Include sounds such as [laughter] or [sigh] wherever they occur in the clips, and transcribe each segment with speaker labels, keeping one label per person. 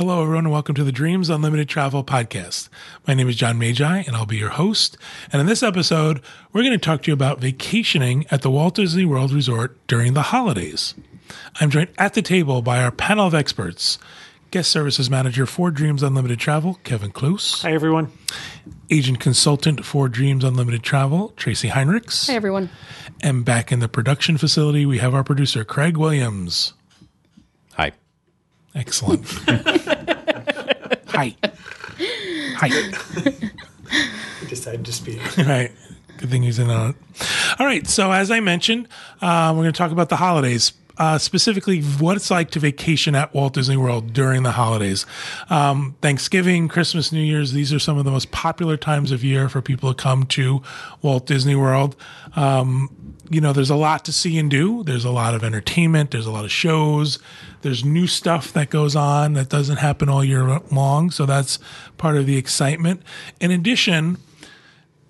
Speaker 1: Hello, everyone, and welcome to the Dreams Unlimited Travel podcast. My name is John Magi, and I'll be your host. And in this episode, we're going to talk to you about vacationing at the Walt Disney World Resort during the holidays. I'm joined at the table by our panel of experts Guest Services Manager for Dreams Unlimited Travel, Kevin Close.
Speaker 2: Hi, everyone.
Speaker 1: Agent Consultant for Dreams Unlimited Travel, Tracy Heinrichs.
Speaker 3: Hi, everyone.
Speaker 1: And back in the production facility, we have our producer, Craig Williams.
Speaker 4: Hi.
Speaker 1: Excellent. [laughs] Hi. Hi.
Speaker 2: I decided to speak. [laughs]
Speaker 1: right. Good thing he's in on it. All right. So, as I mentioned, uh, we're going to talk about the holidays. Uh, specifically, what it's like to vacation at Walt Disney World during the holidays. Um, Thanksgiving, Christmas, New Year's, these are some of the most popular times of year for people to come to Walt Disney World. Um, you know, there's a lot to see and do. There's a lot of entertainment. There's a lot of shows. There's new stuff that goes on that doesn't happen all year long. So that's part of the excitement. In addition,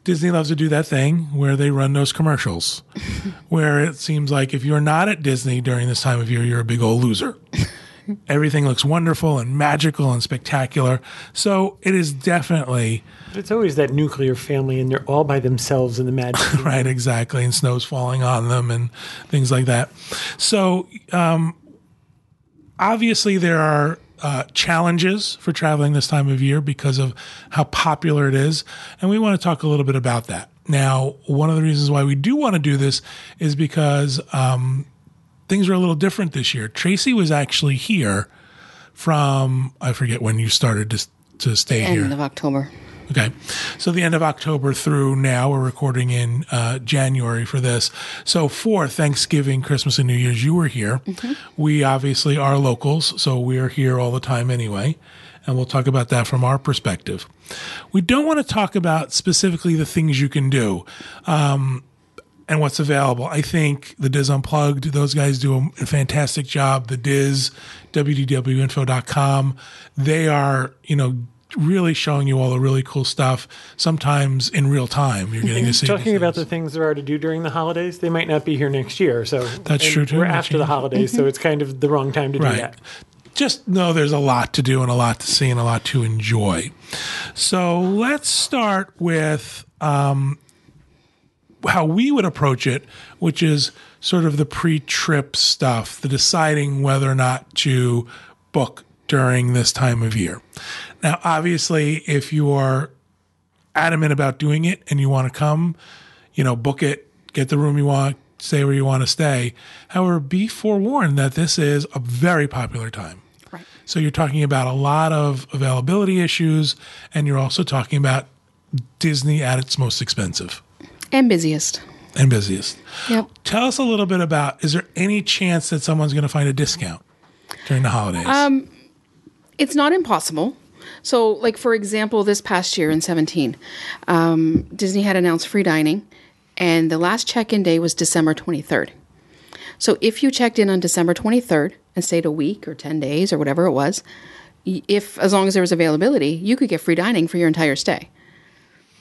Speaker 1: Disney loves to do that thing where they run those commercials [laughs] where it seems like if you're not at Disney during this time of year, you're a big old loser. Everything looks wonderful and magical and spectacular. So it is definitely
Speaker 2: It's always that nuclear family, and they're all by themselves in the [laughs] magic.
Speaker 1: right, exactly, and snow's falling on them and things like that. So, um, obviously, there are uh, challenges for traveling this time of year because of how popular it is, and we want to talk a little bit about that. Now, one of the reasons why we do want to do this is because um, things are a little different this year. Tracy was actually here from I forget when you started to to stay here.
Speaker 3: End of October.
Speaker 1: Okay. So the end of October through now, we're recording in uh, January for this. So for Thanksgiving, Christmas, and New Year's, you were here. We obviously are locals, so we're here all the time anyway. And we'll talk about that from our perspective. We don't want to talk about specifically the things you can do. Um, and what's available. I think the DIS Unplugged, those guys do a fantastic job. The DIS, wdwinfo.com, they are, you know, really showing you all the really cool stuff, sometimes in real time. You're getting to [laughs] see.
Speaker 2: Talking about the things there are to do during the holidays, they might not be here next year. So
Speaker 1: That's true, too.
Speaker 2: We're after the holidays, so it's kind of the wrong time to do
Speaker 1: Right.
Speaker 2: that.
Speaker 1: Just know there's a lot to do and a lot to see and a lot to enjoy. So let's start with um, how we would approach it, which is sort of the pre trip stuff, the deciding whether or not to book during this time of year. Now, obviously, if you are adamant about doing it and you want to come, you know, book it, get the room you want, stay where you want to stay. However, be forewarned that this is a very popular time.
Speaker 3: Right.
Speaker 1: So you're talking about a lot of availability issues, and you're also talking about Disney at its most expensive
Speaker 3: And busiest.
Speaker 1: and busiest.
Speaker 3: Yep.
Speaker 1: Tell us a little bit about is there any chance that someone's going to find a discount during the holidays?
Speaker 3: Um, It's not impossible. So, like for example, this past year in 17, um, Disney had announced free dining, and the last check-in day was December 23rd. So, if you checked in on December 23rd and stayed a week or 10 days or whatever it was, if as long as there was availability, you could get free dining for your entire stay.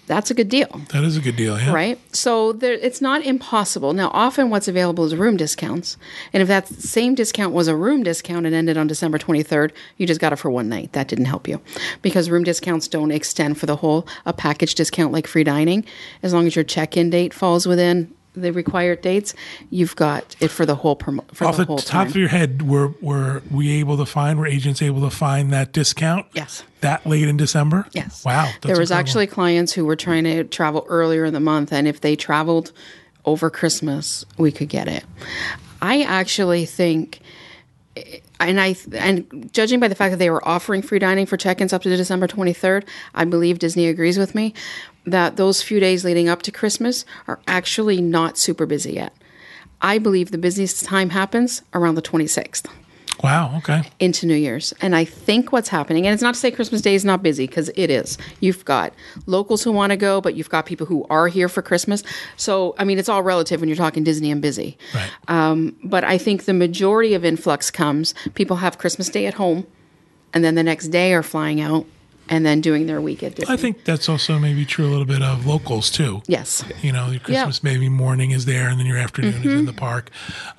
Speaker 3: That's a good deal.
Speaker 1: that is a good deal, yeah.
Speaker 3: right? So there, it's not impossible. Now, often what's available is room discounts, and if that same discount was a room discount and ended on December 23rd, you just got it for one night. That didn't help you because room discounts don't extend for the whole. A package discount like free dining, as long as your check-in date falls within the required dates, you've got it for the whole promo- for
Speaker 1: Off
Speaker 3: the
Speaker 1: the
Speaker 3: whole
Speaker 1: top
Speaker 3: time.
Speaker 1: of your head, were were we able to find? Were agents able to find that discount?
Speaker 3: Yes.
Speaker 1: That late in December?
Speaker 3: Yes.
Speaker 1: Wow.
Speaker 3: there was
Speaker 1: incredible.
Speaker 3: actually clients who were trying to travel earlier in the month, and if they traveled over Christmas, we could get it. I actually think, eh, and I and judging by the fact that they were offering free dining for check-ins up to December twenty third, I believe Disney agrees with me that those few days leading up to Christmas are actually not super busy yet. I believe the busiest time happens around the twenty sixth
Speaker 1: Wow. Okay.
Speaker 3: into New Year's. And I think what's happening, and it's not to say Christmas Day is not busy because it is. You've got locals who want to go, but you've got people who are here for Christmas. So, I mean, it's all relative when you're talking Disney and busy.
Speaker 1: Right.
Speaker 3: Um, but I think the majority of influx comes people have Christmas Day at home, and then the next day are flying out and then doing their week at Disney.
Speaker 1: I think that's also maybe true a little bit of locals too.
Speaker 3: yes.
Speaker 1: You know, your Christmas maybe morning is there and then your afternoon is
Speaker 3: Mm-hmm.
Speaker 1: in the park.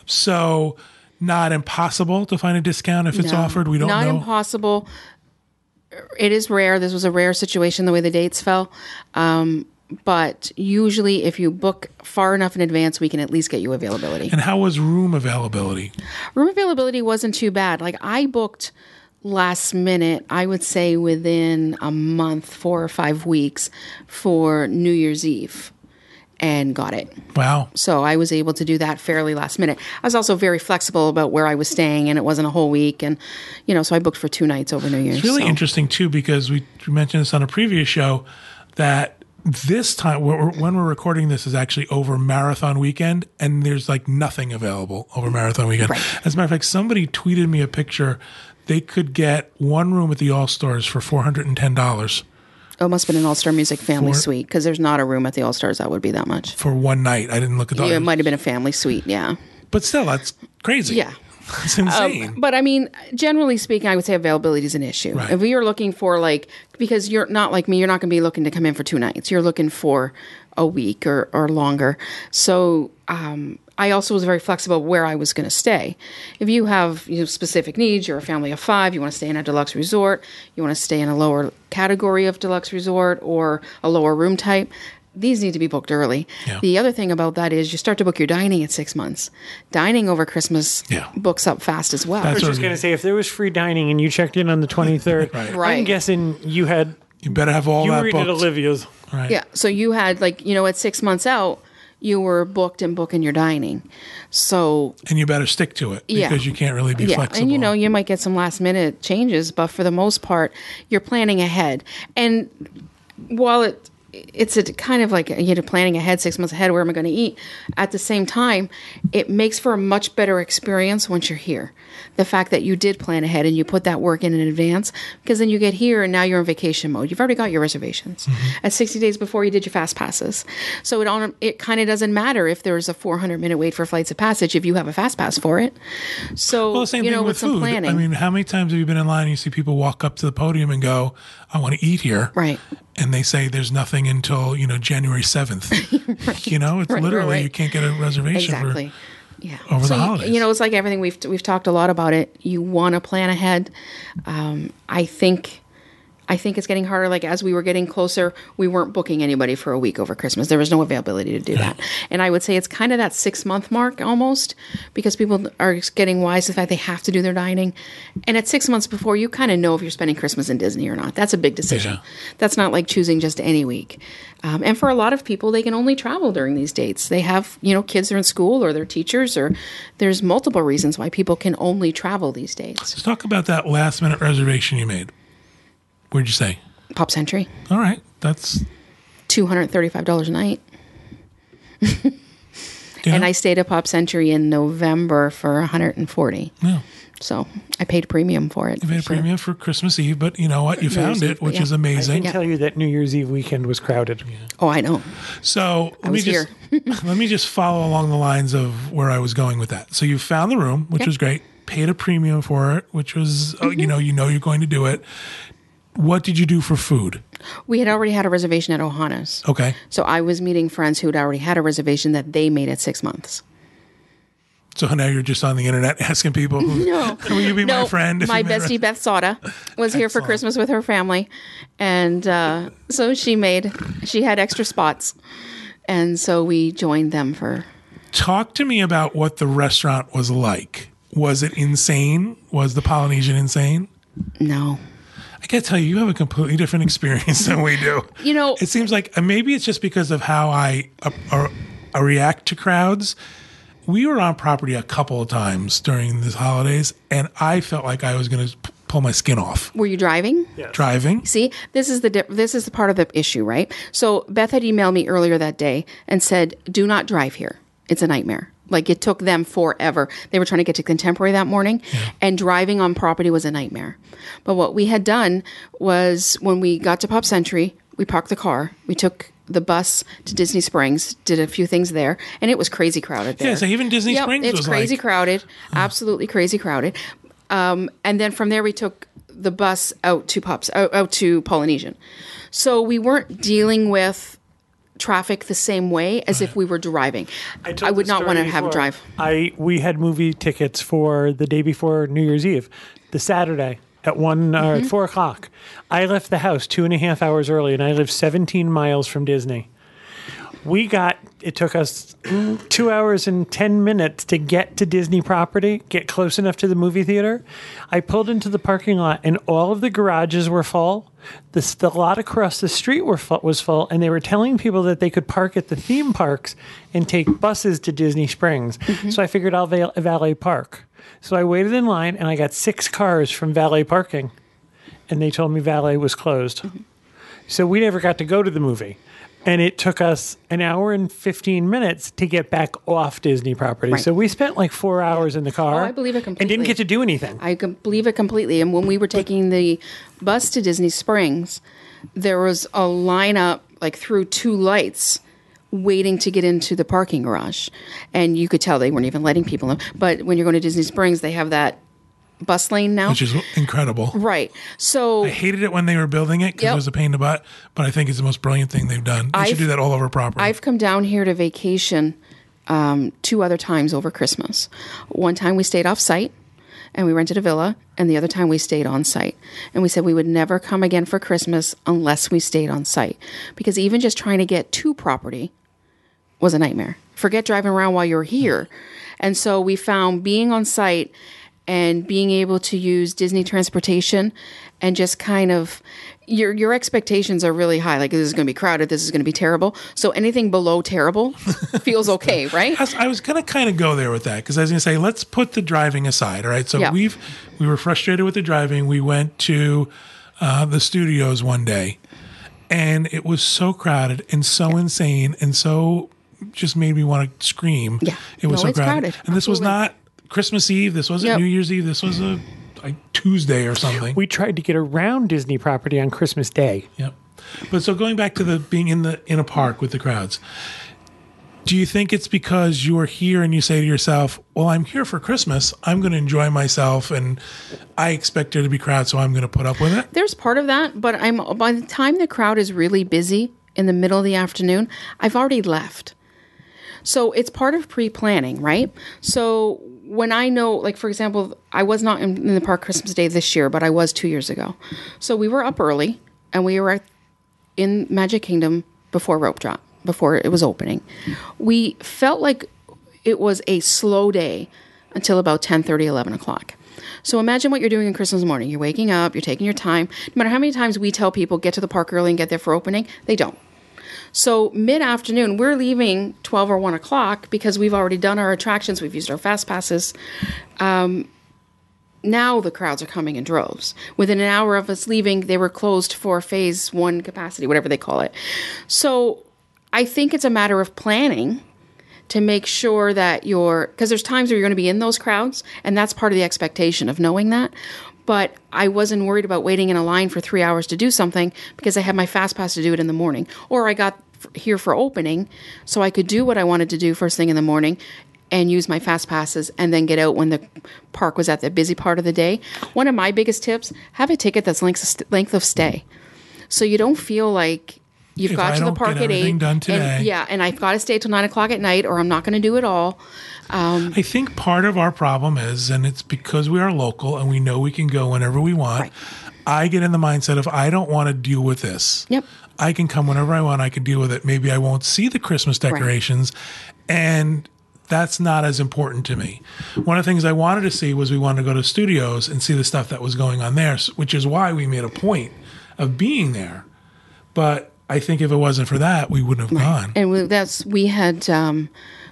Speaker 1: So not impossible to find a discount if it's
Speaker 3: No,
Speaker 1: offered. We don't know.
Speaker 3: not
Speaker 1: know.
Speaker 3: impossible. it is rare. This was a rare situation the way the dates fell. Um, but usually, if you book far enough in advance, we can at least get you availability.
Speaker 1: And how was room availability?
Speaker 3: Room availability wasn't too bad. Like I booked last minute, I would say within a month, four or five weeks for New Year's Eve and got it.
Speaker 1: Wow.
Speaker 3: So I was able to do that fairly last minute. I was also very flexible about where I was staying and it wasn't a whole week. And, you know, so I booked for two nights over New Year's.
Speaker 1: It's really
Speaker 3: so.
Speaker 1: interesting too because we mentioned this on a previous show that this time when we're, when we're recording this is actually over marathon weekend and there's like nothing available over marathon weekend.
Speaker 3: Right.
Speaker 1: As a matter of fact, somebody tweeted me a picture. They could get one room at the All Stars for four hundred and ten dollars
Speaker 3: Oh, it must have been an All Star Music family
Speaker 1: For-
Speaker 3: suite because there's not a room at the All Stars that would be that much.
Speaker 1: for one night. I didn't look at the
Speaker 3: Yeah, it might have been a family suite. Yeah.
Speaker 1: but still, that's crazy.
Speaker 3: Yeah. [laughs]
Speaker 1: it's insane.
Speaker 3: But I mean, generally speaking, I would say availability is an issue.
Speaker 1: Right.
Speaker 3: If you're looking for like, because you're not like me, you're not going to be looking to come in for two nights. You're looking for a week or, or longer. So um, I also was very flexible where I was going to stay. If you have you know, specific needs, you're a family of five, you want to stay in a deluxe resort, you want to stay in a lower category of deluxe resort or a lower room type. These need to be booked early.
Speaker 1: Yeah.
Speaker 3: The other thing about that is you start to book your dining at six months. Dining over Christmas
Speaker 1: Yeah.
Speaker 3: books up fast as well.
Speaker 2: That's I was just going to say, if there was free dining and you checked in on the 23rd, [laughs]
Speaker 1: Right.
Speaker 2: I'm guessing you had,
Speaker 1: you better have all
Speaker 2: you
Speaker 1: that
Speaker 2: were eating at
Speaker 1: booked.
Speaker 2: Olivia's.
Speaker 1: Right.
Speaker 3: Yeah. So you had like, you know, at six months out, you were booked and booking your dining. So
Speaker 1: And you better stick to it
Speaker 3: Yeah.
Speaker 1: because you can't really be
Speaker 3: yeah,
Speaker 1: flexible.
Speaker 3: and you know, you might get some last minute changes, but for the most part, you're planning ahead. And while it it's a kind of like you know planning ahead six months ahead where am i going to eat? At the same time it makes for a much better experience once you're here. The fact that you did plan ahead and you put that work in in advance because then you get here and now you're in vacation mode. You've already got your reservations. Mm-hmm. At 60 days before you did your fast passes. So it on it kind of doesn't matter if there's a 400 minute wait for flights of passage if you have a fast pass for it. So
Speaker 1: Well, same
Speaker 3: you know
Speaker 1: thing with
Speaker 3: with some
Speaker 1: food.
Speaker 3: planning.
Speaker 1: I mean, how many times have you been in line and you see people walk up to the podium and go, I want to eat here.
Speaker 3: Right.
Speaker 1: And they say there's nothing until, you know, January 7th. [laughs] You know, it's
Speaker 3: Right, right,
Speaker 1: literally,
Speaker 3: right.
Speaker 1: you can't get a reservation
Speaker 3: exactly
Speaker 1: for.
Speaker 3: yeah
Speaker 1: over the
Speaker 3: so, you-
Speaker 1: holidays.
Speaker 3: you know it's like everything we've we've talked a lot about it you want to plan ahead um, i think I think it's getting harder. Like as we were getting closer, we weren't booking anybody for a week over Christmas. There was no availability to do that. And I would say it's kind of that six month mark almost because people are getting wise to the fact they have to do their dining. And at six months before, you kind of know if you're spending Christmas in Disney or not. That's a big decision.
Speaker 1: Yeah.
Speaker 3: That's not like choosing just any week. Um, and for a lot of people, they can only travel during these dates. They have, you know, kids are in school or they're teachers, or there's multiple reasons why people can only travel these days.
Speaker 1: Let's talk about that last minute reservation you made. Where'd you say?
Speaker 3: Pop Century,
Speaker 1: All right. That's,
Speaker 3: $235 a night. [laughs]
Speaker 1: you
Speaker 3: And I stayed at Pop Century in November for 140.
Speaker 1: yeah.
Speaker 3: So I paid a premium for it.
Speaker 1: You paid a
Speaker 3: sure.
Speaker 1: premium for Christmas Eve, but you know what? You found
Speaker 3: Year's
Speaker 1: it,
Speaker 3: Eve,
Speaker 1: which
Speaker 3: yeah.
Speaker 1: is amazing.
Speaker 2: I
Speaker 1: amazing.
Speaker 2: can tell you that New Year's Eve weekend was crowded.
Speaker 3: Oh, I know.
Speaker 1: So let me just [laughs] let me just follow along the lines of where I was going with that. So you found the room, which
Speaker 3: Yep.
Speaker 1: was great. Paid a premium for it, which was uh,
Speaker 3: Mm-hmm.
Speaker 1: you know you know you're going to do it. What did you do for food?
Speaker 3: We had already had a reservation at Ohana's.
Speaker 1: Okay,
Speaker 3: So I was meeting friends who had already had a reservation that they made at six months.
Speaker 1: so now you're just on the internet [laughs] asking people, who,
Speaker 3: No. [laughs]
Speaker 1: "Will you be my friend?"
Speaker 3: my
Speaker 1: you made a
Speaker 3: bestie Beth Sauda was here for Christmas with her family, and uh, so she made she had extra spots, and so we joined them for.
Speaker 1: Talk to me about what the restaurant was like. Was it insane? Was the Polynesian insane?
Speaker 3: No,
Speaker 1: I gotta tell you, you have a completely different experience than we do. [laughs]
Speaker 3: You know-
Speaker 1: it seems like maybe it's just because of how I uh, uh, uh, react to crowds. We were on property a couple of times during these holidays, and I felt like I was going to pull my skin off
Speaker 3: were you driving?
Speaker 1: driving.
Speaker 3: See, this is the di- this is the part of the issue, right? So Beth had emailed me earlier that day and said, "Do not drive here. It's a nightmare." Like it took them forever. They were trying to get to Contemporary that morning, and driving on property was a nightmare. But what we had done was when we got to Pop Century, we parked the car, we took the bus to Disney Springs, did a few things there, and it was crazy crowded there.
Speaker 1: Yeah, so even Disney
Speaker 3: Yep,
Speaker 1: Springs
Speaker 3: it's
Speaker 1: was
Speaker 3: crazy
Speaker 1: like,
Speaker 3: crowded, absolutely crazy crowded. Um, and then from there, we took the bus out to Pops out, out to Polynesian. So we weren't dealing with traffic the same way as if we were driving. [laughs] I,
Speaker 2: told
Speaker 3: would not want to have a drive.
Speaker 2: I we had movie tickets for the day before New Year's Eve, the Saturday. at one uh, at four o'clock. I left the house two and a half hours early, and I live 17 miles from Disney. We got it took us two hours and 10 minutes to get to Disney property, get close enough to the movie theater. I pulled into the parking lot, and all of the garages were full. The, the lot across the street were fu- was full, and they were telling people that they could park at the theme parks and take buses to Disney Springs. Mm-hmm. So I figured I'll va- valet park. So I waited in line, and I got six cars from valet parking, and they told me valet was closed. Mm-hmm. So we never got to go to the movie. And it took us an hour and 15 minutes to get back off Disney property.
Speaker 3: Right.
Speaker 2: So we spent like four hours in the car.
Speaker 3: Oh, I believe it completely.
Speaker 2: And didn't get to do anything.
Speaker 3: I believe it completely. And when we were taking the bus to Disney Springs, there was a lineup like through two lights waiting to get into the parking garage. And you could tell they weren't even letting people in. But when you're going to Disney Springs, they have that bus lane now.
Speaker 1: which is incredible.
Speaker 3: right. So
Speaker 1: I hated it when they were building it because
Speaker 3: Yep.
Speaker 1: it was a pain in the butt, but I think it's the most brilliant thing they've done. They should
Speaker 3: I've-
Speaker 1: do that all over property.
Speaker 3: I've come down here to vacation um, two other times over Christmas. One time we stayed off site and we rented a villa, and the other time we stayed on site. And we said we would never come again for Christmas unless we stayed on site. Because even just trying to get to property was a nightmare. Forget driving around while you're here. And so we found being on site and being able to use Disney transportation and just kind of your your expectations are really high. Like this is going to be crowded. This is going to be terrible. So anything below terrible [laughs] feels okay, right?
Speaker 1: I was- gonna kind of go there with that because I was gonna say let's put the driving aside. All right, so
Speaker 3: Yeah.
Speaker 1: we've we were frustrated with the driving. We went to uh, the studios one day, and it was so crowded and so insane and so just made me want to scream.
Speaker 3: Yeah.
Speaker 1: it was
Speaker 3: No,
Speaker 1: so crowded.
Speaker 3: crowded.
Speaker 1: and this was not Christmas Eve. This wasn't
Speaker 3: Yep.
Speaker 1: New Year's Eve. This was a like Tuesday or something.
Speaker 2: We tried to get around Disney property on Christmas Day.
Speaker 1: Yep. But so going back to the being in the in a park with the crowds, do you think it's because you're here and you say to yourself, "Well, I'm here for Christmas. I'm going to enjoy myself, and I expect there to be crowds, so I'm going to put up with it."
Speaker 3: There's part of that, but I'm by the time the crowd is really busy in the middle of the afternoon, I've already left. So it's part of pre-planning, right? So when I know, like for example, I was not in, in the park Christmas Day this year, but I was two years ago. So we were up early and we were in Magic Kingdom before rope drop, before it was opening. We felt like it was a slow day until about 10 11 o'clock. So imagine what you're doing on Christmas morning. You're waking up, you're taking your time. No matter how many times we tell people get to the park early and get there for opening, they don't. So mid afternoon, we're leaving 12 or 1 o'clock because we've already done our attractions, we've used our fast passes. Um, now the crowds are coming in droves. Within an hour of us leaving, they were closed for phase one capacity, whatever they call it. So I think it's a matter of planning to make sure that you're because there's times where you're going to be in those crowds and that's part of the expectation of knowing that but i wasn't worried about waiting in a line for three hours to do something because i had my fast pass to do it in the morning. Or i got here for opening so i could do what i wanted to do first thing in the morning and use my fast passes and then get out when the park was at the busy part of the day. One of my biggest tips have a ticket that's length of, stay. So you don't feel like you've
Speaker 1: If
Speaker 3: got
Speaker 1: I
Speaker 3: to the park at eight
Speaker 1: done today.
Speaker 3: and yeah and i've got to stay till nine o'clock at night or i'm not going to do it all um,
Speaker 1: I think part of our problem is, and it's because we are local and we know we can go whenever we want.
Speaker 3: Right.
Speaker 1: I get in the mindset of I don't want to deal with this.
Speaker 3: Yep.
Speaker 1: I can come whenever I want. I can deal with it. Maybe I won't see the Christmas decorations, and that's not as important to me. One of the things I wanted to see was we wanted to go to studios and see the stuff that was going on there, which is why we made a point of being there. But I think if it wasn't for that, we wouldn't have gone.
Speaker 3: and we, that's we had um,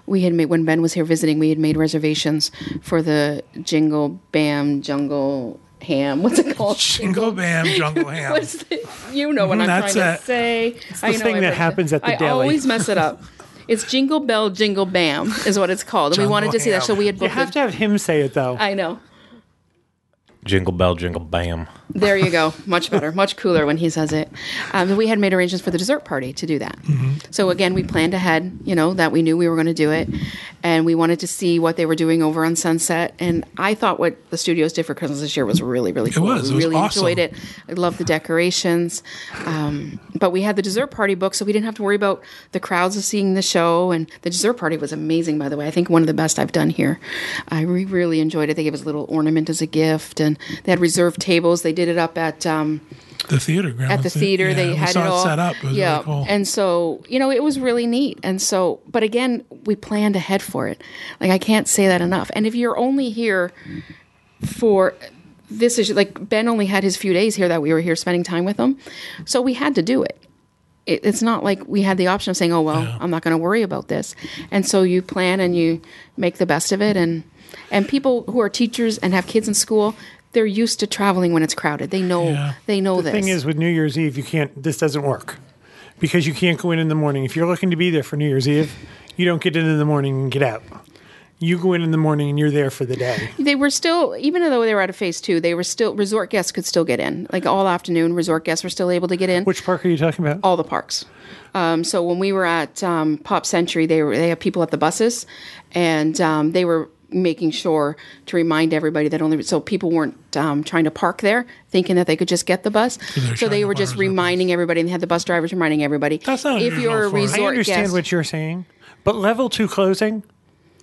Speaker 3: we had made when Ben was here visiting. We had made reservations for the Jingle Bam Jungle Ham. [laughs] What's it called?
Speaker 1: Jingle Bam Jungle [laughs] Ham.
Speaker 3: The, you know what I'm
Speaker 1: That's
Speaker 3: trying
Speaker 1: it.
Speaker 3: to say. I
Speaker 2: the thing that happens at the
Speaker 3: I
Speaker 2: deli.
Speaker 3: always mess it up. It's Jingle Bell Jingle Bam is what it's called, and we wanted to see that. So we had
Speaker 2: You have
Speaker 3: it.
Speaker 2: to have him say it though.
Speaker 3: I know.
Speaker 4: Jingle bell, jingle bam.
Speaker 3: There you go. Much better, much cooler when he says it. Um, we had made arrangements for the dessert party to do that. So again, we planned ahead, you know, that we knew we were going to do it. And we wanted to see what they were doing over on Sunset. And I thought what the studios did for Christmas this year was really, really cool.
Speaker 1: It
Speaker 3: was.
Speaker 1: It was
Speaker 3: really
Speaker 1: awesome.
Speaker 3: enjoyed it. I love the decorations. Um, but we had the dessert party booked, so we didn't have to worry about the crowds of seeing the show. And the dessert party was amazing, by the way. I think one of the best I've done here. I re- really enjoyed it. They gave us a little ornament as a gift, and they had reserved tables. They did it up at. Um,
Speaker 1: The theater, Grandma
Speaker 3: at the
Speaker 1: Thea-
Speaker 3: theater.
Speaker 1: yeah,
Speaker 3: they had it all
Speaker 1: set up. It was
Speaker 3: yeah,
Speaker 1: really cool.
Speaker 3: and so you know it was really neat. And so, but again, we planned ahead for it. Like I can't say that enough. And if you're only here for this is like Ben only had his few days here that we were here spending time with him, so we had to do it. It, it's not like we had the option of saying, "Oh well, I'm not going to worry about this," and so you plan and you make the best of it. And and people who are teachers and have kids in school, they're used to traveling when it's crowded. They know
Speaker 1: Yeah.
Speaker 3: they know
Speaker 2: The
Speaker 3: this.
Speaker 2: The thing is, with New Year's Eve, you can't. This doesn't work because you can't go in in the morning. If you're looking to be there for New Year's Eve, you don't get in in the morning and get out. You go in in the morning and you're there for the day.
Speaker 3: they were still even though they were out of phase two they were still resort guests could still get in like all afternoon resort guests were still able to get in
Speaker 2: Which park are you talking about?
Speaker 3: all the parks um, so when we were at um, pop century they were they have people at the buses and um, they were making sure to remind everybody that only so people weren't um, trying to park there thinking that they could just get the bus
Speaker 1: they
Speaker 3: so they were just reminding everybody and they had the bus drivers reminding everybody
Speaker 1: That's not
Speaker 3: if you're a
Speaker 1: unusual I
Speaker 3: resort
Speaker 2: I understand
Speaker 3: guest
Speaker 2: what you're saying, but level two closing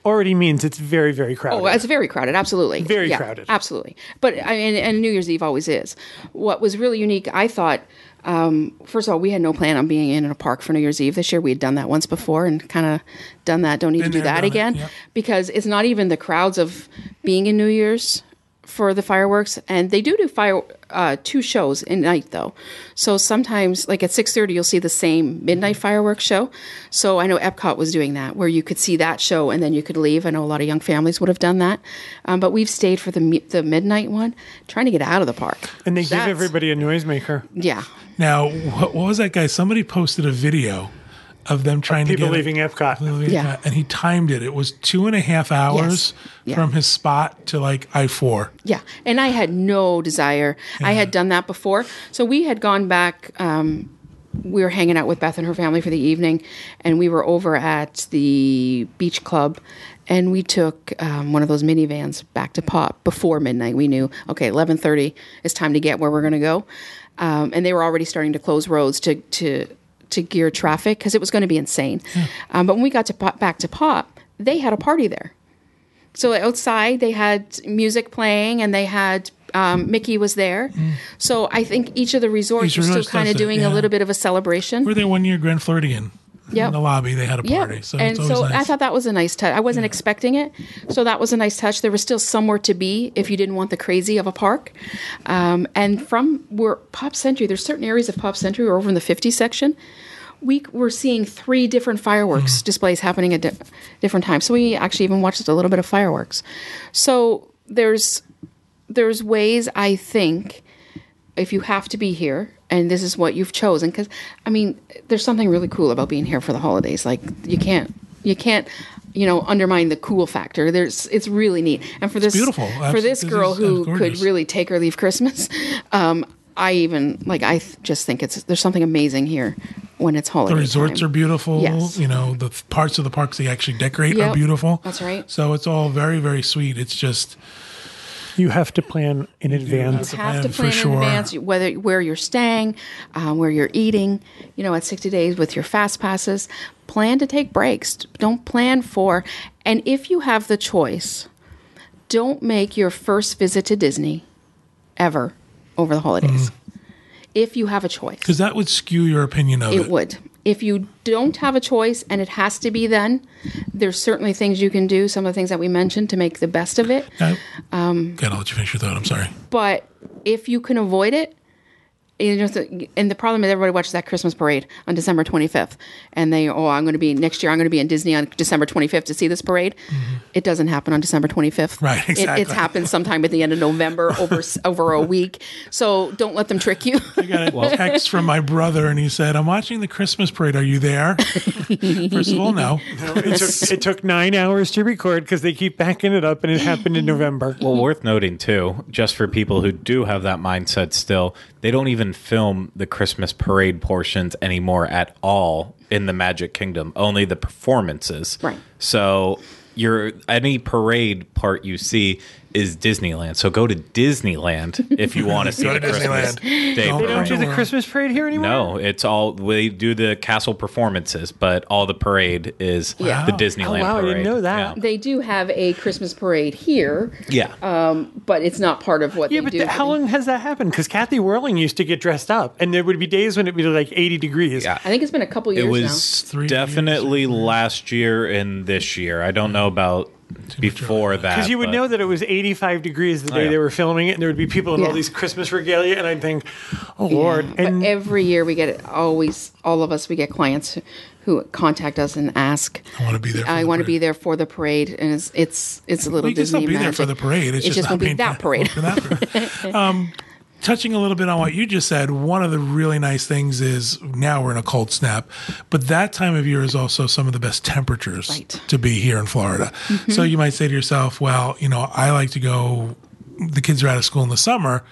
Speaker 2: already means it's very, very crowded.
Speaker 3: Oh, it's very crowded. Absolutely,
Speaker 2: Very
Speaker 3: Yeah,
Speaker 2: crowded.
Speaker 3: Absolutely, but I mean, and New Year's Eve always is. What was really unique, I thought. Um, first of all, we had no plan on being in a park for New Year's Eve this year. We had done that once before and kind of done that. Don't need
Speaker 1: Been
Speaker 3: to do
Speaker 1: there,
Speaker 3: that
Speaker 1: done it,
Speaker 3: again
Speaker 1: yep.
Speaker 3: because it's not even the crowds of being in New Year's for the fireworks, and they do do fire uh, two shows in night though. So sometimes, like at six thirty, you'll see the same midnight fireworks show. So I know Epcot was doing that, where you could see that show and then you could leave. I know a lot of young families would have done that, um, but we've stayed for the the midnight one, trying to get out of the park.
Speaker 2: and they give everybody a noisemaker.
Speaker 3: Yeah,
Speaker 1: Now, what, what was that guy? Somebody posted a video of them trying to
Speaker 2: People
Speaker 1: get
Speaker 2: leaving Epcot.
Speaker 3: Yeah.
Speaker 1: and he timed it. It was two and a half hours
Speaker 3: Yeah.
Speaker 1: from his spot to like I four.
Speaker 3: Yeah, and I had no desire. I had done that before, so we had gone back. Um, we were hanging out with Beth and her family for the evening, and we were over at the beach club, and we took um, one of those minivans back to Pop before midnight. We knew okay, eleven thirty is time to get where we're going to go, um, and they were already starting to close roads to to to gear traffic because it was going to be insane. Um, but when we got to pop, back to Pop, they had a party there. So outside they had music playing and they had um, Mickey was there. So I think each of the resorts
Speaker 1: Each
Speaker 3: still kind of
Speaker 1: does it,
Speaker 3: doing a little bit of a celebration.
Speaker 1: We're there one year, Grand Floridian.
Speaker 3: Yep.
Speaker 1: In the lobby, they had a
Speaker 3: Yeah,
Speaker 1: party. So
Speaker 3: and
Speaker 1: it's
Speaker 3: so
Speaker 1: nice.
Speaker 3: I thought that was a nice touch. I wasn't expecting it, so that was a nice touch. There was still somewhere to be if you didn't want the crazy of a park. Um, and from where Pop Century, there's certain areas of Pop Century or over in the 50 section. We were seeing three different fireworks displays happening at di- different times. So we actually even watched a little bit of fireworks. So there's there's ways I think if you have to be here and this is what you've chosen because i mean there's something really cool about being here for the holidays like you can't you can't you know undermine the cool factor there's it's really neat and for this
Speaker 1: beautiful.
Speaker 3: for this girl
Speaker 1: This is-
Speaker 3: who
Speaker 1: that's
Speaker 3: could really take or leave christmas [laughs] um i even like i th- just think it's there's something amazing here when it's holiday
Speaker 1: the resorts
Speaker 3: time.
Speaker 1: are beautiful.
Speaker 3: Yes.
Speaker 1: You know, the th- parts of the parks they actually decorate are
Speaker 3: Yep.
Speaker 1: beautiful.
Speaker 3: That's right.
Speaker 1: So it's all very, very sweet. It's just
Speaker 2: You have to plan in advance.
Speaker 1: to
Speaker 3: have to
Speaker 1: plan for
Speaker 3: plan in
Speaker 1: sure.
Speaker 3: advance whether where you're staying, um, where you're eating. You know, at 60 days with your fast passes, plan to take breaks. Don't plan for, and if you have the choice, don't make your first visit to Disney ever over the holidays.
Speaker 1: Mm-hmm.
Speaker 3: If you have a choice,
Speaker 1: because that would skew your opinion of it.
Speaker 3: it would. If you don't have a choice and it has to be then, there's certainly things you can do. Some of the things that we mentioned to make the best of it.
Speaker 1: I, um, God, I'll let you finish your thought. I'm sorry.
Speaker 3: But if you can avoid it, you know, the- and the problem is everybody watches that Christmas parade on December 25th, and they, oh, I'm going to be next year. I'm going to be in Disney on December 25th to see this parade. Mm-hmm. It doesn't happen on December 25th.
Speaker 1: Right,
Speaker 3: It,
Speaker 1: exactly.
Speaker 3: it's happened sometime at the end of November [laughs] over over a week. So don't let them trick you.
Speaker 1: I got a [laughs] text from my brother, and he said, "I'm watching the Christmas parade. Are you there?" [laughs] First of all, no.
Speaker 2: It took, it took nine hours to record because they keep backing it up, and it happened in November.
Speaker 4: Well, worth noting too, just for people who do have that mindset still, they don't even film the Christmas parade portions anymore at all in the Magic Kingdom. Only the performances.
Speaker 3: Right.
Speaker 4: So your any parade part you see is Disneyland. So go to Disneyland if you want [laughs] to see the Christmas
Speaker 1: Disneyland.
Speaker 4: Day
Speaker 1: Don't
Speaker 2: They don't
Speaker 4: parade.
Speaker 2: do the Christmas parade here anymore.
Speaker 4: No, it's all they do the castle performances, but all the parade is
Speaker 3: Yeah.
Speaker 4: the Disneyland
Speaker 2: Oh, wow, I didn't know that.
Speaker 3: They do have a Christmas parade here,
Speaker 4: Yeah.
Speaker 3: Uh, but it's not part of what
Speaker 2: Yeah,
Speaker 3: they
Speaker 2: but
Speaker 3: do.
Speaker 2: th- how long has that happened? Because Kathy Whirling used to get dressed up, and there would be days when it'd be like 80 degrees.
Speaker 4: Yeah.
Speaker 3: I think it's been a couple years
Speaker 4: It
Speaker 3: now.
Speaker 4: was
Speaker 1: Three
Speaker 4: definitely last year and this year. I don't know about before that.
Speaker 2: Because you would
Speaker 4: but-
Speaker 2: know that it was 85 degrees the day
Speaker 4: yeah.
Speaker 2: they were filming it, and there would be people in all these Christmas regalia, and I'd think, oh, Lord.
Speaker 3: But
Speaker 2: And
Speaker 3: every year we get always all of us we get clients who, who contact us and ask.
Speaker 1: I want to be there. For
Speaker 3: I
Speaker 1: the
Speaker 3: want to be there for the parade, and it's it's it's a little
Speaker 1: Well, you can
Speaker 3: Disney
Speaker 1: still be there for the parade. It's
Speaker 3: it
Speaker 1: just,
Speaker 3: just
Speaker 1: not
Speaker 3: won't be that parade.
Speaker 1: for that parade. [laughs] um, touching a little bit on what you just said, one of the really nice things is now we're in a cold snap, but that time of year is also some of the best temperatures
Speaker 3: Right. Mm-hmm.
Speaker 1: to be here in Florida. So you might say to yourself, well, you know, I like to go, the kids are out of school in the summer.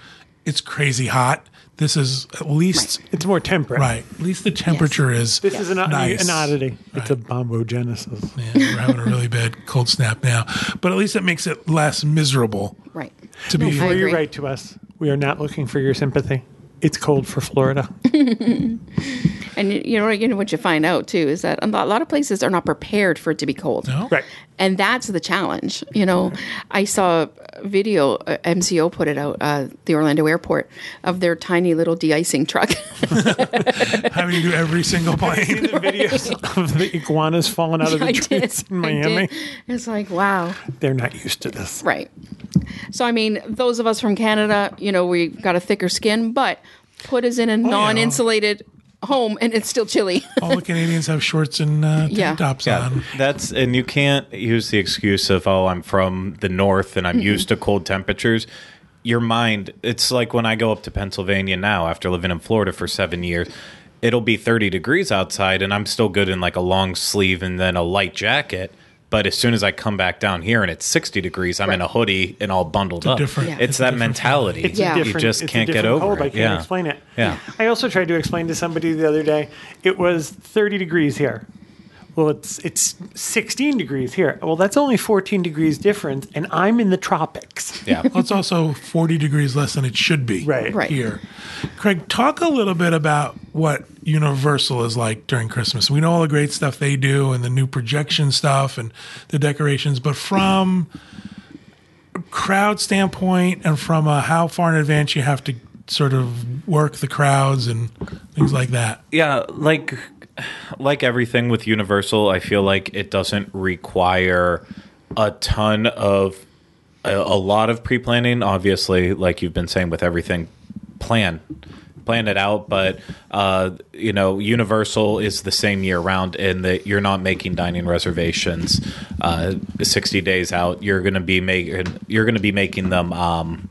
Speaker 1: It's crazy hot. This is at least
Speaker 2: it's more temperate.
Speaker 1: right. At least the temperature is
Speaker 2: This is an,
Speaker 1: nice.
Speaker 2: an oddity. It's a bombogenesis.
Speaker 1: Yeah, we're having a really bad cold snap now, but at least it makes it less miserable
Speaker 3: right.
Speaker 1: to be.
Speaker 3: I
Speaker 2: Before you write to us, we are not looking for your sympathy. It's cold for Florida. [laughs]
Speaker 3: And you you know, you know what you find out too is that a lot a lot of places are not prepared for it to be cold.
Speaker 1: No?
Speaker 2: Right.
Speaker 3: and that's the challenge. You know, I saw a video. Uh, MCO put it out, uh, the Orlando airport, of their tiny little de-icing truck. [laughs]
Speaker 1: having to do every single plane.
Speaker 2: The videos [laughs] of the iguanas falling out of the [laughs]
Speaker 3: I
Speaker 2: trees
Speaker 3: did.
Speaker 2: in Miami.
Speaker 3: It's like wow,
Speaker 2: They're not used to this.
Speaker 3: right? So I mean, those of us from Canada, you know, we've got a thicker skin, but put us in a non-insulated home, and it's still chilly. [laughs]
Speaker 1: All the Canadians have shorts and uh, tank
Speaker 3: Yeah.
Speaker 1: tops
Speaker 4: Yeah,
Speaker 1: on.
Speaker 4: that's and you can't use the excuse of oh I'm from the north and I'm used to cold temperatures. Your mind, it's like when I go up to Pennsylvania now after living in Florida for seven years. It'll be 30 degrees outside, and I'm still good in like a long sleeve and then a light jacket. But as soon as I come back down here and it's 60 degrees, I'm in a hoodie and all bundled up.
Speaker 1: different-
Speaker 3: Yeah.
Speaker 4: It's
Speaker 1: it's
Speaker 4: that mentality.
Speaker 2: It's
Speaker 3: Yeah. You
Speaker 4: just
Speaker 2: it's
Speaker 4: can't get over
Speaker 2: cold. I can't
Speaker 4: Yeah.
Speaker 2: explain it.
Speaker 4: Yeah.
Speaker 2: I also tried to explain to somebody the other day. It was 30 degrees here. Well, it's it's 16 degrees here. Well, that's only 14 degrees difference, and I'm in the tropics.
Speaker 4: Yeah.
Speaker 1: Well, it's also 40 degrees less than it should be
Speaker 2: Right.
Speaker 3: Right.
Speaker 1: here. Craig, talk a little bit about what Universal is like during Christmas. We know all the great stuff they do and the new projection stuff and the decorations, but from a crowd standpoint and from a how far in advance you have to sort of work the crowds and things like that.
Speaker 4: yeah like like everything with universal i feel like it doesn't require a ton of a, a lot of pre-planning. Obviously like you've been saying with everything plan plan it out. But uh you know universal is the same year round in that you're not making dining reservations uh 60 days out. You're going to be making you're going to be making them um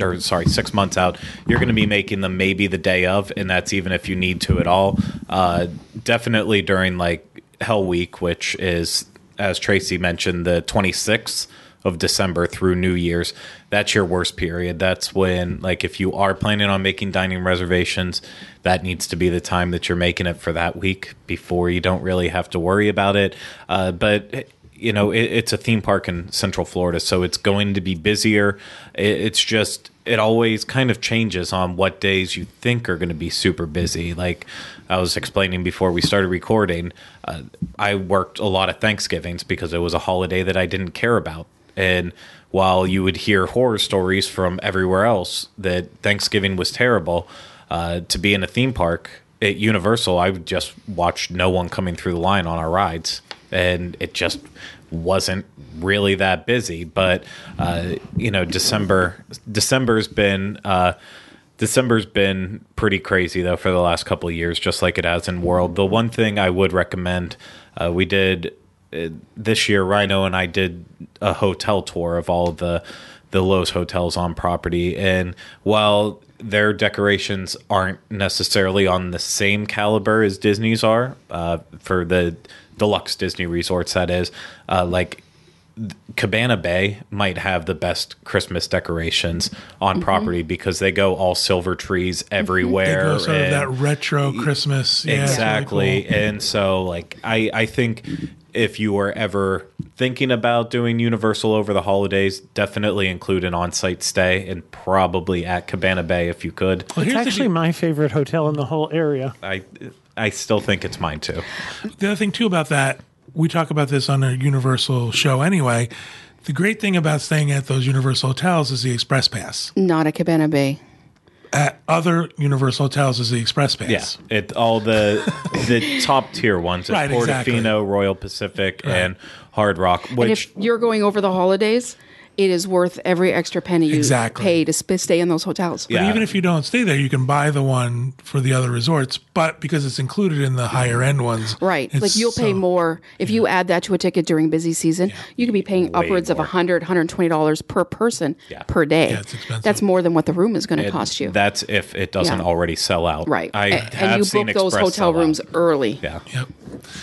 Speaker 4: or sorry, six months out, you're going to be making them maybe the day of, and that's even if you need to at all. Uh, definitely during like Hell Week, which is, as Tracy mentioned, the 26th of December through New Year's. That's your worst period. That's when, like, if you are planning on making dining reservations, that needs to be the time that you're making it for that week before you don't really have to worry about it. Uh, but you know, it, it's a theme park in Central Florida, so it's going to be busier. It, it's just, it always kind of changes on what days you think are going to be super busy. Like I was explaining before we started recording, uh, I worked a lot of Thanksgivings because it was a holiday that I didn't care about. And while you would hear horror stories from everywhere else that Thanksgiving was terrible, uh, to be in a theme park at Universal, I just watched no one coming through the line on our rides and it just wasn't really that busy. But uh, you know, December December's been uh, December's been pretty crazy though for the last couple of years, just like it has in World. The one thing I would recommend, uh, we did uh, this year. Rhino and I did a hotel tour of all of the the Loews hotels on property, and while their decorations aren't necessarily on the same caliber as Disney's are uh, for the deluxe Disney resorts. That is, uh, like Cabana Bay might have the best Christmas decorations on property because they go all silver trees
Speaker 1: They
Speaker 4: everywhere.
Speaker 1: go sort of that retro Christmas. Yeah, it's really
Speaker 4: exactly
Speaker 1: cool.
Speaker 4: and so like i i think if you are ever thinking about doing Universal over the holidays, definitely include an on-site stay and probably at Cabana Bay if you could.
Speaker 1: Well,
Speaker 2: It's
Speaker 1: here's the,
Speaker 2: actually my favorite hotel in the whole area.
Speaker 4: I I still think it's mine too.
Speaker 1: the other thing too about that. We talk about this on a Universal show anyway. The great thing about staying at those Universal hotels is the Express Pass.
Speaker 3: Not a Cabana Bay.
Speaker 1: At other Universal hotels is the Express Pass.
Speaker 4: Yeah, it all the the top tier ones,
Speaker 1: Right,
Speaker 4: Portofino,
Speaker 1: exactly.
Speaker 4: Royal Pacific, and Hard Rock.
Speaker 3: And if you're going over the holidays, it is worth every extra penny you
Speaker 1: Exactly.
Speaker 3: pay to sp- stay in those hotels.
Speaker 1: But
Speaker 4: Yeah.
Speaker 1: even if you don't stay there, you can buy the one for the other resorts. But because it's included in the higher end ones,
Speaker 3: Right. Like you'll pay
Speaker 1: so-
Speaker 3: more. If you add that to a ticket during busy season, you could be paying
Speaker 4: Way
Speaker 3: upwards of
Speaker 4: more.
Speaker 3: $100, $120 per person
Speaker 4: Yeah.
Speaker 3: per day.
Speaker 1: Yeah, it's expensive.
Speaker 3: That's more than what the room is going to cost you.
Speaker 4: that's if it doesn't
Speaker 3: Yeah.
Speaker 4: already sell out.
Speaker 3: right.
Speaker 4: I
Speaker 3: A-
Speaker 4: have
Speaker 3: and you
Speaker 4: seen
Speaker 3: book those hotel rooms early.
Speaker 4: Yeah.
Speaker 1: Yep.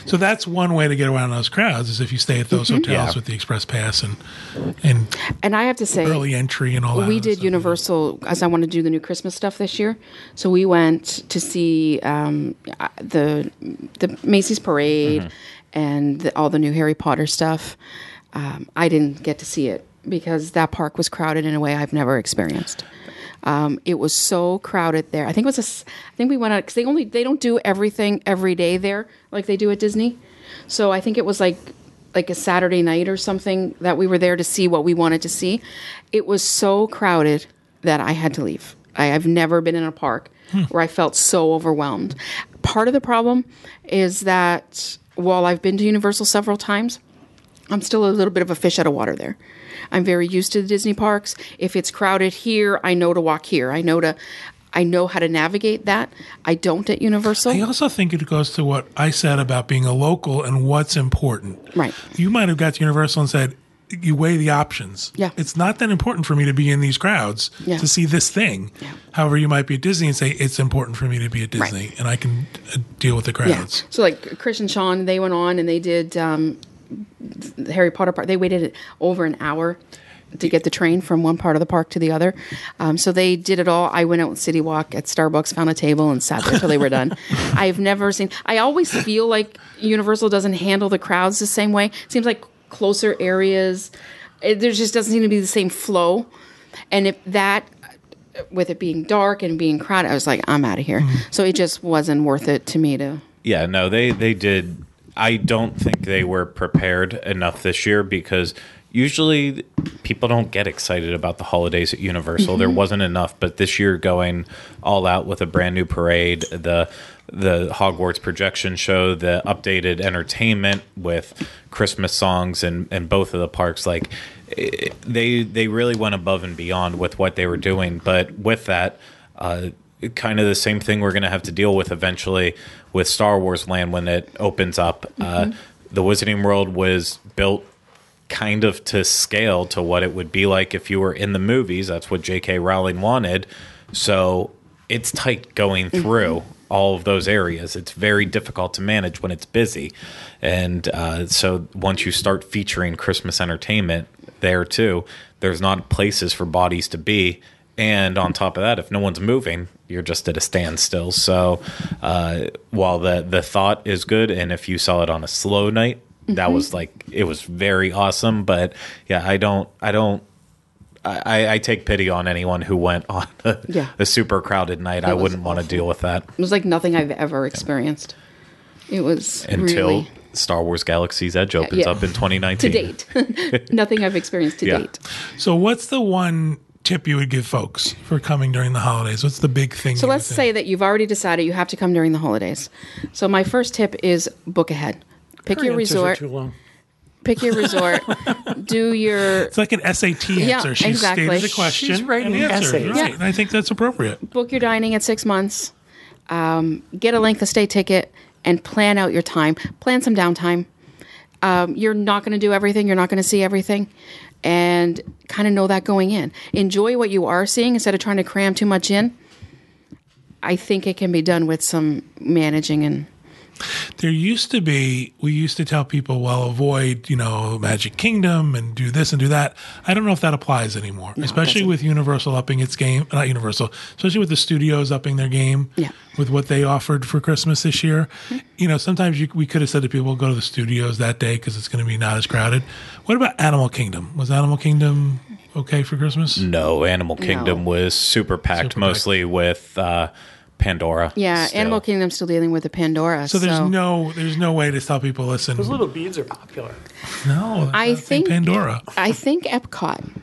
Speaker 1: So that's one way to get around those crowds is if you stay at those
Speaker 3: Mm-hmm.
Speaker 1: hotels
Speaker 4: Yeah.
Speaker 1: with the Express Pass and and
Speaker 3: And I have to say,
Speaker 1: early entry and all that.
Speaker 3: we did. Universal as I want to do the new Christmas stuff this year. So we went to see um, uh, the the Macy's parade
Speaker 1: Mm-hmm.
Speaker 3: and the, all the new Harry Potter stuff. Um, I didn't get to see it because that park was crowded in a way I've never experienced. Um, it was so crowded there. I think it was a. I think we went out because they only they don't do everything every day there like they do at Disney. So I think it was like like a Saturday night or something that we were there to see what we wanted to see. It was so crowded that I had to leave. I, I've never been in a park where I felt so overwhelmed. Part of the problem is that while I've been to Universal several times, I'm still a little bit of a fish out of water there. I'm very used to the Disney parks. If it's crowded here, I know to walk here. I know to I know how to navigate that. I don't at Universal.
Speaker 1: I also think it goes to what I said about being a local and what's important.
Speaker 3: Right.
Speaker 1: You might have got to Universal and said, you weigh the options.
Speaker 3: Yeah.
Speaker 1: It's not that important for me to be in these crowds
Speaker 3: Yeah.
Speaker 1: to see this thing.
Speaker 3: Yeah.
Speaker 1: However, you might be at Disney and say, it's important for me to be at Disney and I can uh, deal with the
Speaker 3: Yeah.
Speaker 1: crowds.
Speaker 3: So like Chris and Sean, they went on and they did um, Harry Potter part. They waited over an hour to get the train from one part of the park to the other. Um, so they did it all. I went out City Walk at Starbucks, found a table, and sat there till they were done. [laughs] I've never seen. I always feel like Universal doesn't handle the crowds the same way. seems like closer areas, it, there just doesn't seem to be the same flow. And if that with it being dark and being crowded, I was like, I'm out of here. So it just wasn't worth it to me to
Speaker 4: Yeah, no, they they did. I don't think they were prepared enough this year because usually people don't get excited about the holidays at Universal. There wasn't enough, but this year going all out with a brand new parade, the the Hogwarts projection show, the updated entertainment with Christmas songs and and both of the parks like eh, they they really went above and beyond with what they were doing, but with that uh kind of the same thing we're going to have to deal with eventually with Star Wars Land when it opens up. Uh, the Wizarding World was built kind of to scale to what it would be like if you were in the movies. That's what J.K. Rowling wanted. So it's tight going through all of those areas. It's very difficult to manage when it's busy. And uh, so once you start featuring Christmas entertainment there too, there's not places for bodies to be. And on top of that, if no one's moving, you're just at a standstill. So uh, while the, the thought is good, and if you saw it on a slow night, that was like it was very awesome. But yeah, I don't, I don't, I, I take pity on anyone who went [laughs] on a,
Speaker 3: Yeah.
Speaker 4: a super crowded night. I wouldn't want to deal with that
Speaker 3: It was like nothing I've ever experienced. It was
Speaker 4: until
Speaker 3: really
Speaker 4: Star Wars Galaxy's Edge opens
Speaker 3: yeah.
Speaker 4: up in 2019. [laughs]
Speaker 3: to
Speaker 4: 2019.
Speaker 3: date. [laughs] nothing I've experienced to
Speaker 4: Yeah.
Speaker 3: date.
Speaker 1: So, what's the one tip you would give folks for coming during the holidays? What's the big thing?
Speaker 3: So let's say that you've already decided you have to come during the holidays. So my first tip is book ahead. Pick
Speaker 2: Her
Speaker 3: your resort.
Speaker 2: Too long.
Speaker 3: Pick your resort. [laughs] do your
Speaker 1: It's like an SAT
Speaker 3: Yeah,
Speaker 1: answer. She
Speaker 3: exactly.
Speaker 1: stated the question
Speaker 2: She's writing
Speaker 1: and answered.
Speaker 2: essays.
Speaker 1: Right.
Speaker 3: Yeah.
Speaker 1: And I think that's appropriate.
Speaker 3: book your dining at six months. Um, get a length of stay ticket and plan out your time. Plan some downtime. Um, you're not going to do everything. You're not going to see everything, and kind of know that going in. Enjoy what you are seeing instead of trying to cram too much in. I think it can be done with some managing and
Speaker 1: There used to be, we used to tell people, well, avoid, you know, Magic Kingdom and do this and do that. I don't know if that applies anymore, especially with Universal upping its game, not Universal, especially with the studios upping their game
Speaker 3: Yeah.
Speaker 1: with what they offered for Christmas this year. You know, sometimes you, we could have said to people, go to the studios that day because it's going to be not as crowded. What about Animal Kingdom? Was Animal Kingdom okay for Christmas?
Speaker 4: No, Animal Kingdom was super packed,
Speaker 1: Super packed.
Speaker 4: mostly with uh, Pandora.
Speaker 3: Yeah,
Speaker 4: still.
Speaker 3: Animal Kingdom's still dealing with the Pandora.
Speaker 1: So there's no there's no way to tell people listen.
Speaker 2: Those little beads are popular.
Speaker 1: No,
Speaker 3: I think-
Speaker 1: Pandora.
Speaker 3: I think Epcot.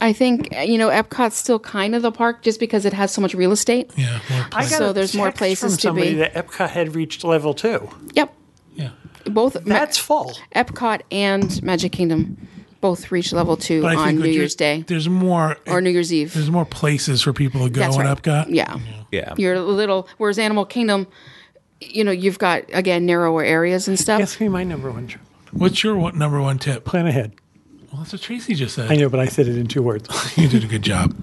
Speaker 3: I think you know Epcot's still kind of the park just because it has so much real estate.
Speaker 1: Yeah, more
Speaker 2: I got
Speaker 3: So
Speaker 2: a
Speaker 3: there's more places
Speaker 2: from
Speaker 3: to
Speaker 2: somebody
Speaker 3: be.
Speaker 2: that Epcot had reached level two.
Speaker 3: Yep,
Speaker 1: yeah.
Speaker 3: both Ma-
Speaker 2: That's full.
Speaker 3: Epcot and Magic Kingdom both reach level two
Speaker 1: But I
Speaker 3: on
Speaker 1: think
Speaker 3: New
Speaker 1: what you're-
Speaker 3: Year's Day
Speaker 1: There's more
Speaker 3: or New Year's Eve.
Speaker 1: there's more places for people to go
Speaker 3: That's
Speaker 1: in
Speaker 3: right.
Speaker 1: Epcot.
Speaker 3: Yeah.
Speaker 4: Yeah.
Speaker 3: You're a little. Whereas Animal Kingdom, you know, you've got again narrower areas and stuff.
Speaker 2: Guess me my number one trip.
Speaker 1: What's your what, number one tip?
Speaker 2: Plan ahead.
Speaker 1: Well, that's what Tracy just said.
Speaker 2: I know, but I said it in two words. [laughs]
Speaker 1: You did a good job.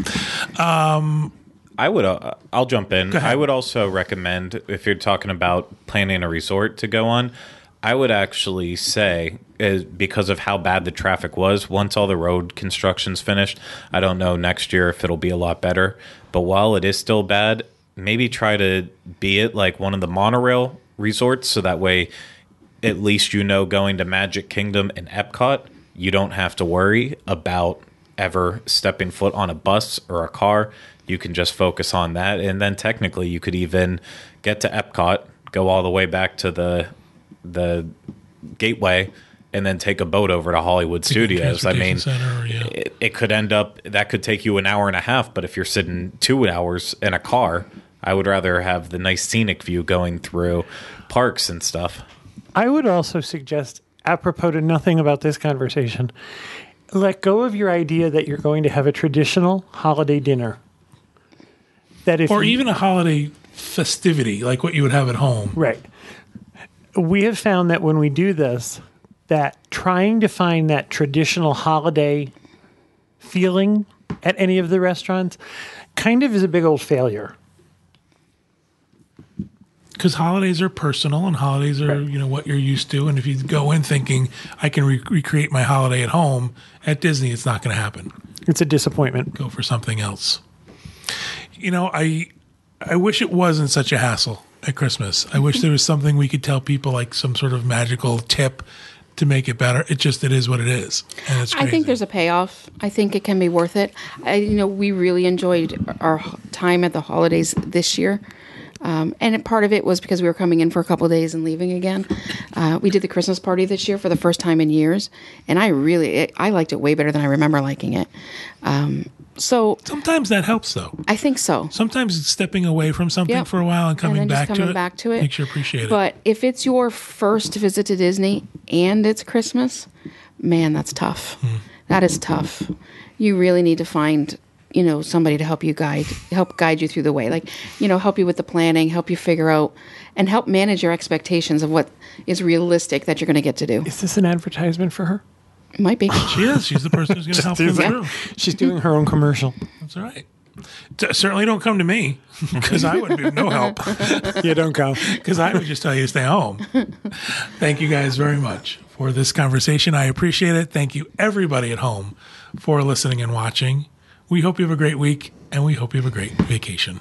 Speaker 4: I would. Uh, I'll jump in.
Speaker 1: ahead.
Speaker 4: I would also recommend if you're talking about planning a resort to go on. I would actually say, is because of how bad the traffic was, once all the road construction's finished, I don't know next year if it'll be a lot better. But while it is still bad, maybe try to be it like one of the monorail resorts, so that way, at least you know going to Magic Kingdom and Epcot, you don't have to worry about ever stepping foot on a bus or a car. You can just focus on that. And then technically you could even get to Epcot, go all the way back to the the gateway and then take a boat over to Hollywood Studios. I mean,
Speaker 1: Center, yeah.
Speaker 4: it, it could end up that could take you an hour and a half, but if you're sitting two hours in a car, I would rather have the nice scenic view going through parks and stuff.
Speaker 2: I would also suggest, apropos to nothing about this conversation, let go of your idea that you're going to have a traditional holiday dinner. That if
Speaker 1: Or
Speaker 2: you-
Speaker 1: even a holiday festivity like what you would have at home.
Speaker 2: Right. We have found that when we do this, that trying to find that traditional holiday feeling at any of the restaurants kind of is a big old failure.
Speaker 1: Because holidays are personal and holidays are, you know, what you're used to. And if you go in thinking, I can re- recreate my holiday at home, at Disney, it's not going to happen.
Speaker 2: It's a disappointment.
Speaker 1: Go for something else. You know, I I wish it wasn't such a hassle at Christmas. I wish there was something we could tell people, like some sort of magical tip to make it better. It just it is what it is, and it's.
Speaker 3: I think there's a payoff. I think it can be worth it. I, you know, we really enjoyed our time at the holidays this year. Um, and part of it was because we were coming in for a couple of days and leaving again. Uh, we did the Christmas party this year for the first time in years, and I really it, I liked it way better than I remember liking it. Um, so
Speaker 1: sometimes that helps though.
Speaker 3: I think so.
Speaker 1: Sometimes it's stepping away from something
Speaker 3: Yep.
Speaker 1: for a while and coming
Speaker 3: and
Speaker 1: back
Speaker 3: coming
Speaker 1: to it
Speaker 3: back to it
Speaker 1: makes you appreciate it.
Speaker 3: But if it's your first visit to Disney and it's Christmas, man, that's tough.
Speaker 1: Hmm.
Speaker 3: That is tough. You really need to find you know somebody to help you guide help guide you through the way like you know help you with the planning help you figure out and help manage your expectations of what is realistic that you're going to get to do
Speaker 2: Is this an advertisement for her?
Speaker 3: might be [laughs]
Speaker 1: she is. She's the person who's going to help them
Speaker 3: Yeah.
Speaker 1: through.
Speaker 2: She's doing her own commercial.
Speaker 1: That's all right. D- certainly don't come to me [laughs] because I would be no help. [laughs]
Speaker 2: yeah, don't go.
Speaker 1: because I would just tell you to stay home. Thank you guys very much for this conversation. I appreciate it. Thank you, everybody at home, for listening and watching. We hope you have a great week and we hope you have a great vacation.